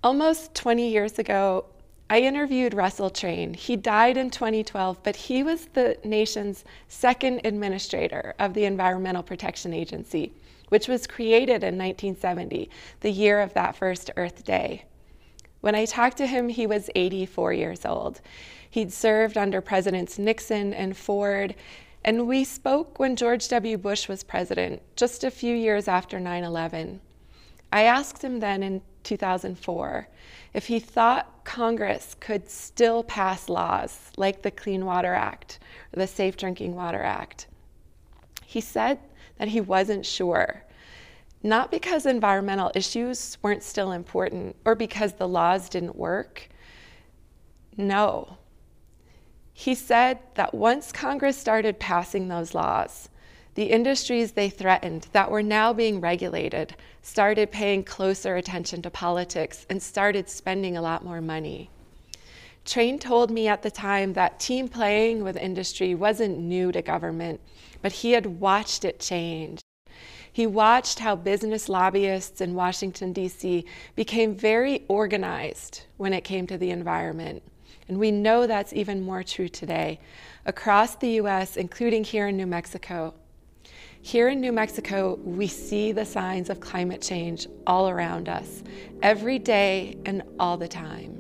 Almost 20 years ago, I interviewed Russell Train. He died in 2012, but he was the nation's second administrator of the Environmental Protection Agency, which was created in 1970, the year of that first Earth Day. When I talked to him, he was 84 years old. He'd served under Presidents Nixon and Ford, and we spoke when George W. Bush was president, just a few years after 9 11. I asked him then in 2004 if he thought Congress could still pass laws like the Clean Water Act or the Safe Drinking Water Act. He said that he wasn't sure. Not because environmental issues weren't still important or because the laws didn't work. No. He said that once Congress started passing those laws, the industries they threatened that were now being regulated started paying closer attention to politics and started spending a lot more money. Train told me at the time that team playing with industry wasn't new to government, but he had watched it change. He watched how business lobbyists in Washington, D.C. became very organized when it came to the environment. And we know that's even more true today across the US, including here in New Mexico. Here in New Mexico, we see the signs of climate change all around us, every day and all the time.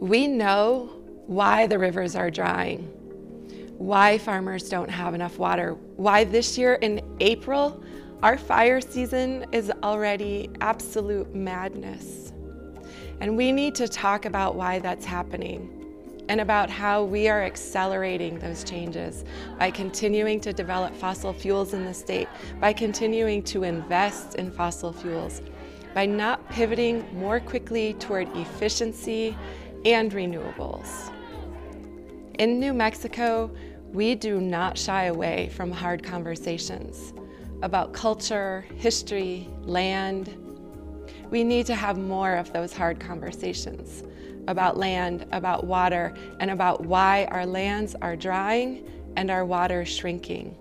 We know why the rivers are drying, why farmers don't have enough water, why this year in April, our fire season is already absolute madness. And we need to talk about why that's happening and about how we are accelerating those changes by continuing to develop fossil fuels in the state, by continuing to invest in fossil fuels, by not pivoting more quickly toward efficiency and renewables. In New Mexico, we do not shy away from hard conversations about culture, history, land. We need to have more of those hard conversations about land, about water, and about why our lands are drying and our water shrinking.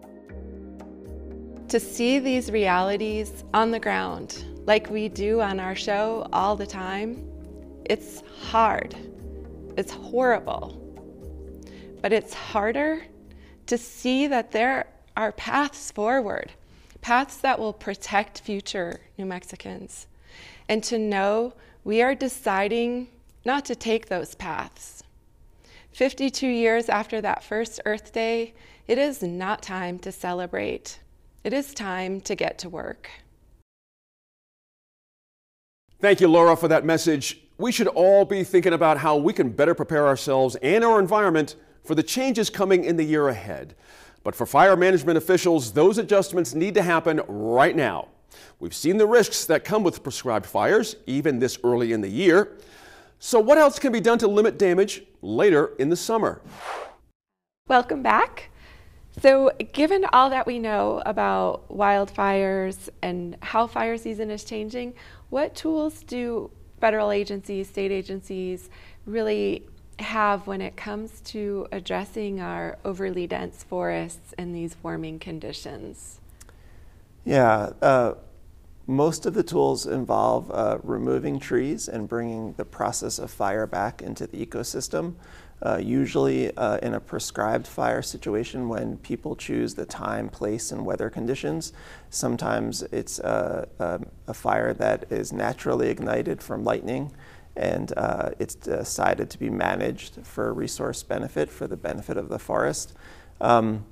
To see these realities on the ground, like we do on our show all the time, it's hard. It's horrible. But it's harder to see that there are paths forward, paths that will protect future New Mexicans, and to know we are deciding not to take those paths. 52 years after that first Earth Day, it is not time to celebrate. It is time to get to work. Thank you, Laura, for that message. We should all be thinking about how we can better prepare ourselves and our environment for the changes coming in the year ahead. But for fire management officials, those adjustments need to happen right now. We've seen the risks that come with prescribed fires, even this early in the year. So, what else can be done to limit damage later in the summer? Welcome back. So, given all that we know about wildfires and how fire season is changing, what tools do federal agencies, state agencies really have when it comes to addressing our overly dense forests and these warming conditions? Yeah, uh, most of the tools involve uh, removing trees and bringing the process of fire back into the ecosystem. Uh, usually uh, in a prescribed fire situation when people choose the time, place, and weather conditions. Sometimes it's a, uh, a, a fire that is naturally ignited from lightning and uh, it's decided to be managed for resource benefit, for the benefit of the forest. Um,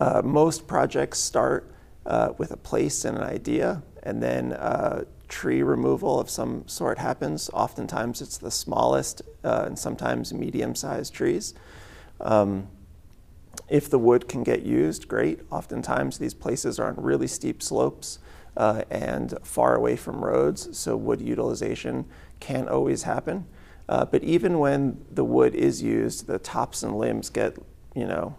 uh, most projects start uh, with a place and an idea, and then uh, tree removal of some sort happens. Oftentimes it's the smallest uh, and sometimes medium-sized trees. Um, if the wood can get used, great. Oftentimes these places are on really steep slopes uh, and far away from roads, so wood utilization can't always happen. Uh, but even when the wood is used, the tops and limbs get, you know,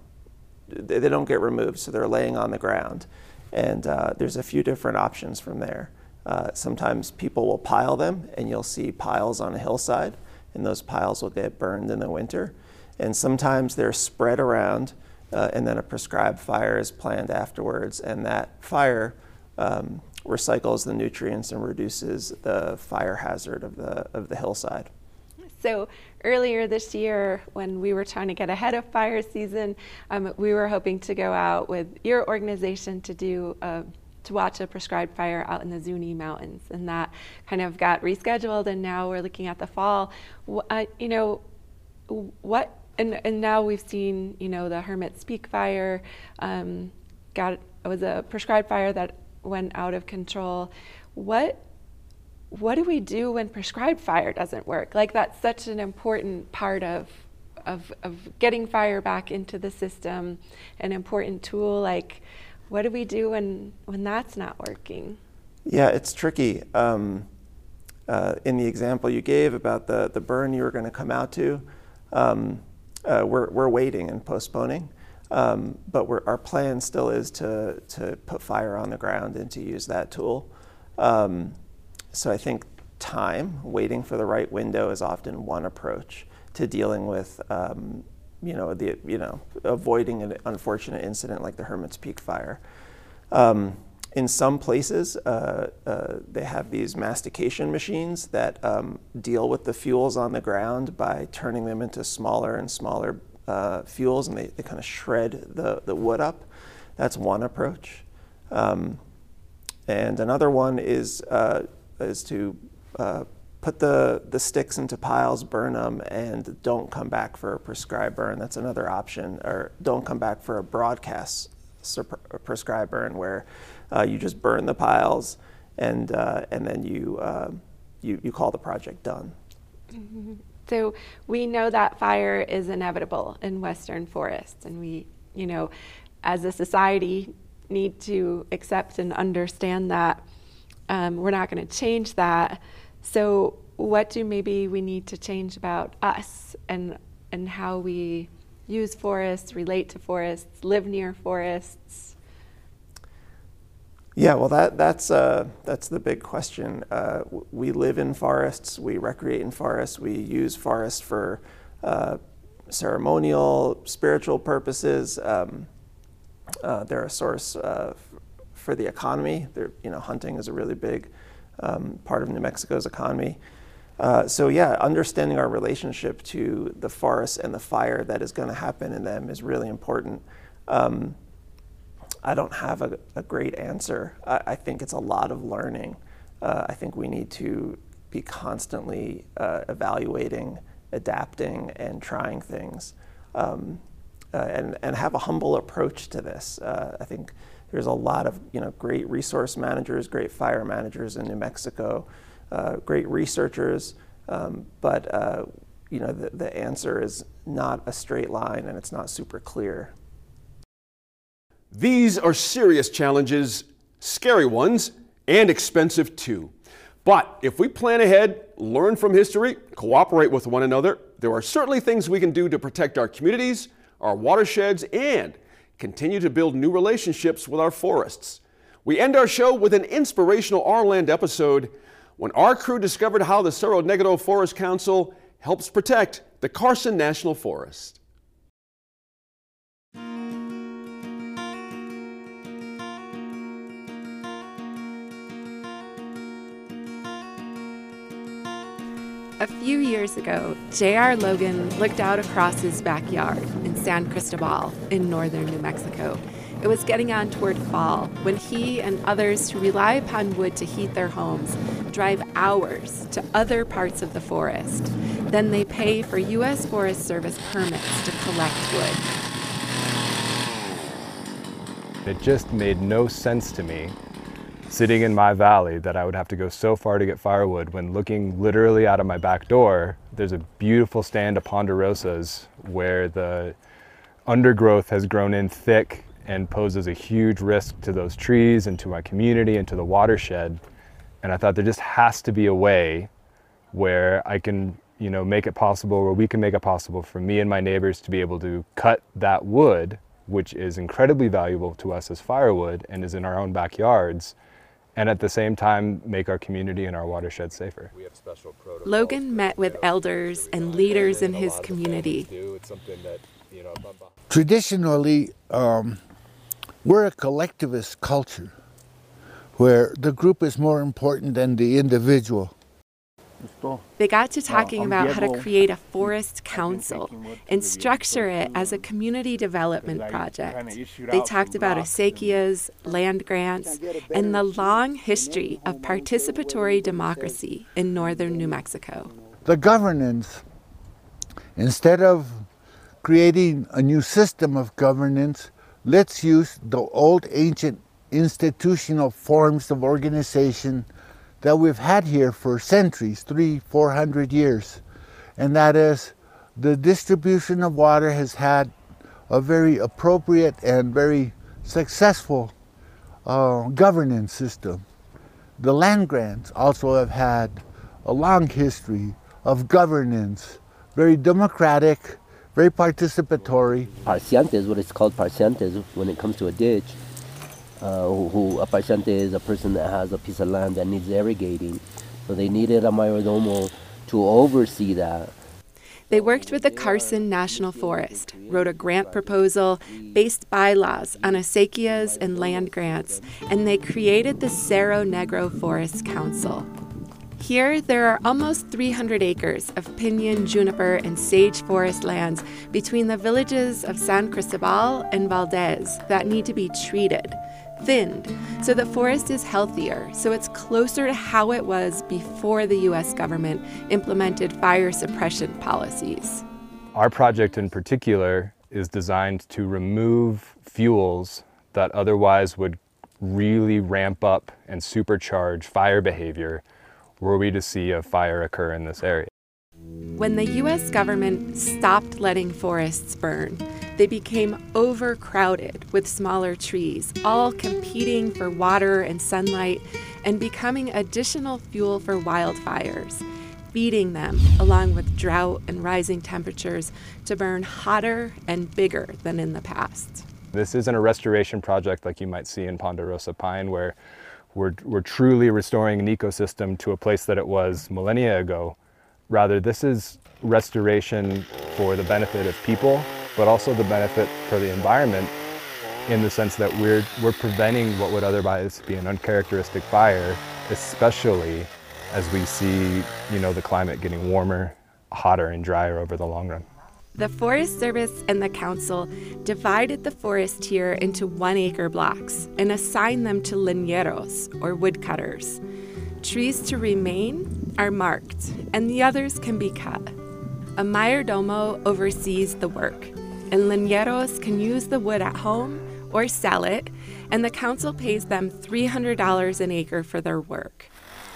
they, they don't get removed, so they're laying on the ground. And uh, there's a few different options from there. Uh, sometimes people will pile them, and you'll see piles on a hillside, and those piles will get burned in the winter. And sometimes they're spread around, uh, and then a prescribed fire is planned afterwards, and that fire um, recycles the nutrients and reduces the fire hazard of the, of the hillside. So earlier this year, when we were trying to get ahead of fire season, um, we were hoping to go out with your organization to do a, to watch a prescribed fire out in the Zuni Mountains, and that kind of got rescheduled. And now we're looking at the fall. Uh, you know, what? And, and now we've seen, you know, the Hermit's Peak fire. Um, got it was a prescribed fire that went out of control. What what do we do when prescribed fire doesn't work? Like that's such an important part of of, of getting fire back into the system, an important tool. Like, what do we do when when that's not working? Yeah, it's tricky. Um, uh, in the example you gave about the, the burn you were going to come out to, um, uh, we're, we're waiting and postponing. Um, but our plan still is to, to put fire on the ground and to use that tool. Um, so I think time, waiting for the right window, is often one approach to dealing with, um, you know, the you know, avoiding an unfortunate incident like the Hermit's Peak fire. Um, in some places, uh, uh, they have these mastication machines that um, deal with the fuels on the ground by turning them into smaller and smaller uh, fuels, and they, they kind of shred the, the wood up. That's one approach. Um, and another one is, uh, is to uh, put the, the sticks into piles, burn them, and don't come back for a prescribed burn. That's another option. Or don't come back for a broadcast prescribed burn where uh, you just burn the piles and, uh, and then you, uh, you, you call the project done. Mm-hmm. So we know that fire is inevitable in western forests, and we, you know, as a society, need to accept and understand that um, we're not going to change that. So, what do maybe we need to change about us and and how we use forests, relate to forests, live near forests? Yeah, well, that that's uh, that's the big question. Uh, we live in forests, we recreate in forests, we use forests for uh, ceremonial, spiritual purposes. Um, uh, they're a source uh, for the economy. They're, you know, hunting is a really big um, part of New Mexico's economy. Uh, so yeah, understanding our relationship to the forest and the fire that is going to happen in them is really important. Um, I don't have a, a great answer. I, I, think it's a lot of learning. Uh, I think we need to be constantly uh, evaluating, adapting, and trying things, um, uh, and and have a humble approach to this. Uh, I think there's a lot of you know great resource managers, great fire managers in New Mexico, uh, great researchers, um, but uh, you know the, the answer is not a straight line and it's not super clear. These are serious challenges, scary ones, and expensive too. But if we plan ahead, learn from history, cooperate with one another, there are certainly things we can do to protect our communities, our watersheds, and continue to build new relationships with our forests. We end our show with an inspirational Our Land episode when our crew discovered how the Cerro Negro Forest Council helps protect the Carson National Forest. A few years ago, J.R. Logan looked out across his backyard in San Cristobal in northern New Mexico. It was getting on toward fall when he and others who rely upon wood to heat their homes drive hours to other parts of the forest. Then they pay for U.S. Forest Service permits to collect wood. It just made no sense to me sitting in my valley that I would have to go so far to get firewood when looking literally out of my back door, there's a beautiful stand of ponderosas where the undergrowth has grown in thick and poses a huge risk to those trees and to my community and to the watershed. And I thought there just has to be a way where I can, you know, make it possible, where we can make it possible for me and my neighbors to be able to cut that wood, which is incredibly valuable to us as firewood and is in our own backyards, and at the same time make our community and our watershed safer. Logan met with elders and leaders in his community. Traditionally, um, we're a collectivist culture where the group is more important than the individual. They got to talking about how to create a forest council and structure it as a community development project. They talked about acequias, land grants, and the long history of participatory democracy in northern New Mexico. The governance, instead of creating a new system of governance, let's use the old ancient institutional forms of organization that we've had here for centuries, three, four hundred years. And that is the distribution of water has had a very appropriate and very successful uh, governance system. The land grants also have had a long history of governance, very democratic, very participatory. Parciante is what it's called parciante when it comes to a ditch. Uh, who, a parciante is a person that has a piece of land that needs irrigating. So they needed a mayordomo to oversee that. They worked with the Carson National Forest, wrote a grant proposal, based bylaws on acequias and land grants, and they created the Cerro Negro Forest Council. Here, there are almost 300 acres of pinyon, juniper, and sage forest lands between the villages of San Cristobal and Valdez that need to be treated thinned so the forest is healthier, so it's closer to how it was before the US government implemented fire suppression policies. Our project in particular is designed to remove fuels that otherwise would really ramp up and supercharge fire behavior were we to see a fire occur in this area. When the US government stopped letting forests burn, they became overcrowded with smaller trees, all competing for water and sunlight and becoming additional fuel for wildfires, feeding them, along with drought and rising temperatures, to burn hotter and bigger than in the past. This isn't a restoration project like you might see in Ponderosa Pine, where we're, we're truly restoring an ecosystem to a place that it was millennia ago. Rather, this is restoration for the benefit of people but also the benefit for the environment in the sense that we're, we're preventing what would otherwise be an uncharacteristic fire, especially as we see, you know, the climate getting warmer, hotter, and drier over the long run. The Forest Service and the Council divided the forest here into one acre blocks and assigned them to leñeros, or woodcutters. Trees to remain are marked, and the others can be cut. A mayordomo oversees the work, and leñeros can use the wood at home or sell it, and the council pays them $300 an acre for their work.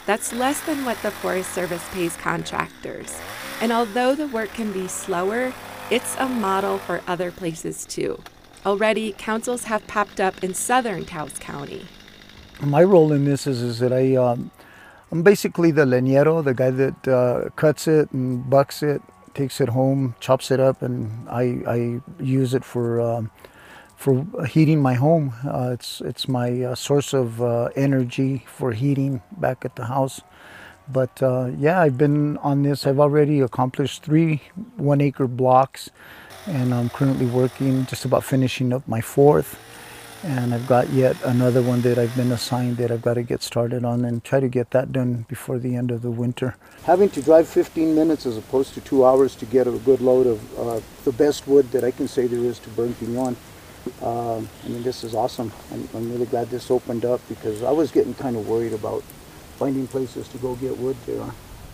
That's less than what the Forest Service pays contractors. And although the work can be slower, it's a model for other places too. Already, councils have popped up in southern Taos County. My role in this is, is that I, um, I'm basically the leñero, the guy that uh, cuts it and bucks it takes it home, chops it up, and I, I use it for um, for heating my home. Uh, it's it's my uh, source of uh, energy for heating back at the house. But uh, yeah, I've been on this. I've already accomplished three one acre blocks, and I'm currently working just about finishing up my fourth and I've got yet another one that I've been assigned that I've got to get started on and try to get that done before the end of the winter. Having to drive 15 minutes as opposed to two hours to get a good load of uh, the best wood that I can say there is to burn pinon. Uh, I mean, this is awesome. I'm, I'm, really glad this opened up because I was getting kind of worried about finding places to go get wood there.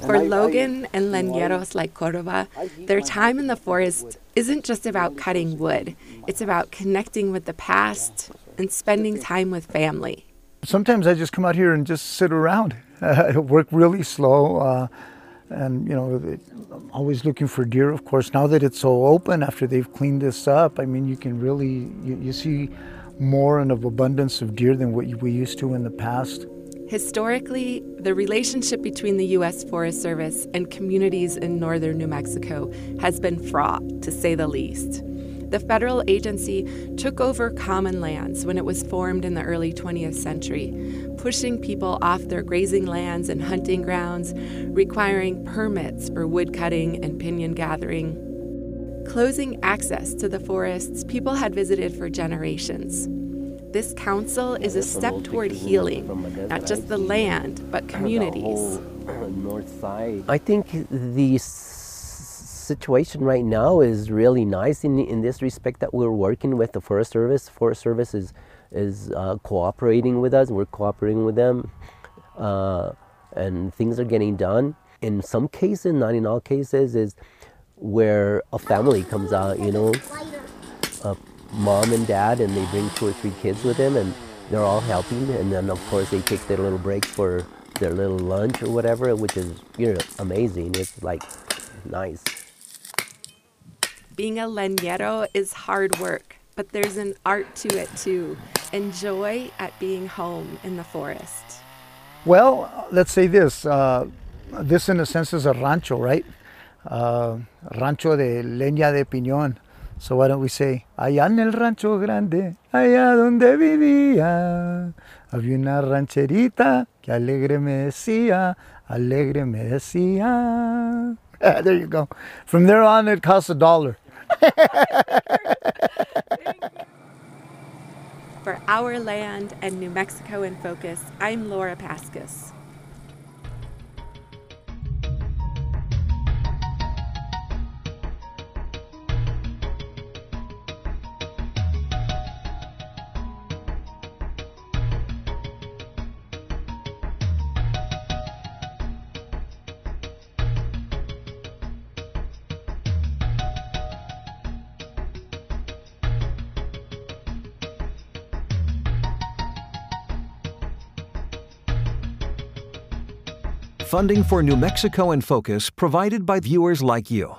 For Logan and leñeros like Cordova, their time in the forest isn't just about cutting wood, it's about connecting with the past and spending time with family. Sometimes I just come out here and just sit around. [LAUGHS] I work really slow. Uh, and you know I'm always looking for deer of course now that it's so open after they've cleaned this up i mean you can really you, you see more and of abundance of deer than what we used to in the past Historically, the relationship between the U.S. Forest Service and communities in northern New Mexico has been fraught, to say the least. The federal agency took over common lands when it was formed in the early 20th century, pushing people off their grazing lands and hunting grounds, requiring permits for woodcutting and pinyon gathering. Closing access to the forests people had visited for generations this council is a step toward healing, not just the land, but communities. I think the situation right now is really nice in, in this respect that we're working with the Forest Service. Forest Service is, is uh, cooperating with us, we're cooperating with them, uh, and things are getting done. In some cases, not in all cases, is where a family comes out, you know, uh, mom and dad and they bring two or three kids with them and they're all helping. And then of course they take their little break for their little lunch or whatever which is you know amazing. It's like nice. Being a leñero is hard work but there's an art to it too. And joy at being home in the forest. Well let's say this uh, this in a sense is a rancho, right? Uh, rancho de leña de piñón. So why don't we say, allá en el rancho grande, allá donde vivía, había una rancherita que alegre me decía, alegre me decía. [LAUGHS] there you go. From there on, it costs a dollar. [LAUGHS] For Our Land and New Mexico in Focus, I'm Laura Paskus. Funding for New Mexico in Focus provided by viewers like you.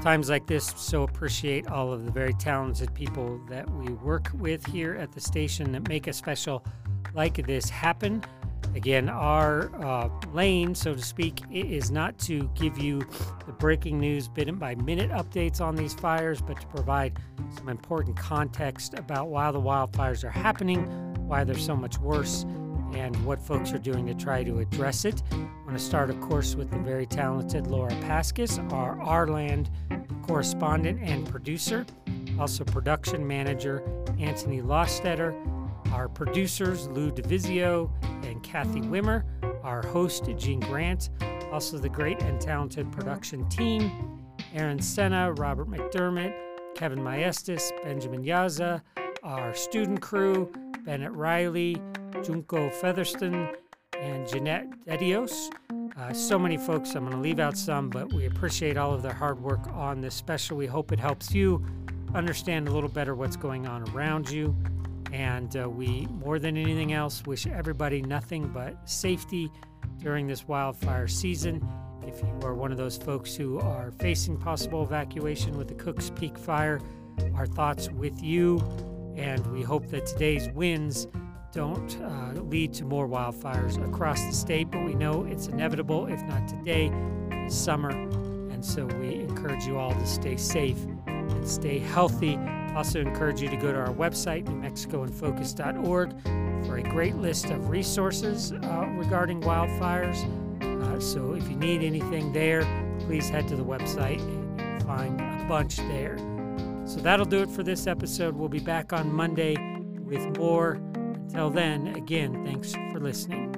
Times like this, so appreciate all of the very talented people that we work with here at the station that make a special like this happen. Again, our uh, lane, so to speak, is not to give you the breaking news minute by minute updates on these fires, but to provide some important context about why the wildfires are happening, why they're so much worse, and what folks are doing to try to address it. I want to start, of course, with the very talented Laura Paskus, our Our Land correspondent and producer, also production manager Anthony Lostetter our producers, Lou DeVizio and Kathy Wimmer, our host, Gene Grant, also the great and talented production team, Aaron Senna, Robert McDermott, Kevin Maestas, Benjamin Yaza, our student crew, Bennett Riley, Junko Featherston, and Jeanette Dedios. Uh, so many folks, I'm going to leave out some, but we appreciate all of their hard work on this special. We hope it helps you understand a little better what's going on around you. And uh, we, more than anything else, wish everybody nothing but safety during this wildfire season. If you are one of those folks who are facing possible evacuation with the Cooks Peak fire, our thoughts with you. And we hope that today's winds don't uh, lead to more wildfires across the state, but we know it's inevitable, if not today, summer. And so we encourage you all to stay safe and stay healthy. Also, encourage you to go to our website, newmexicoinfocus.org, for a great list of resources uh, regarding wildfires. Uh, so, if you need anything there, please head to the website and find a bunch there. So, that'll do it for this episode. We'll be back on Monday with more. Until then, again, thanks for listening.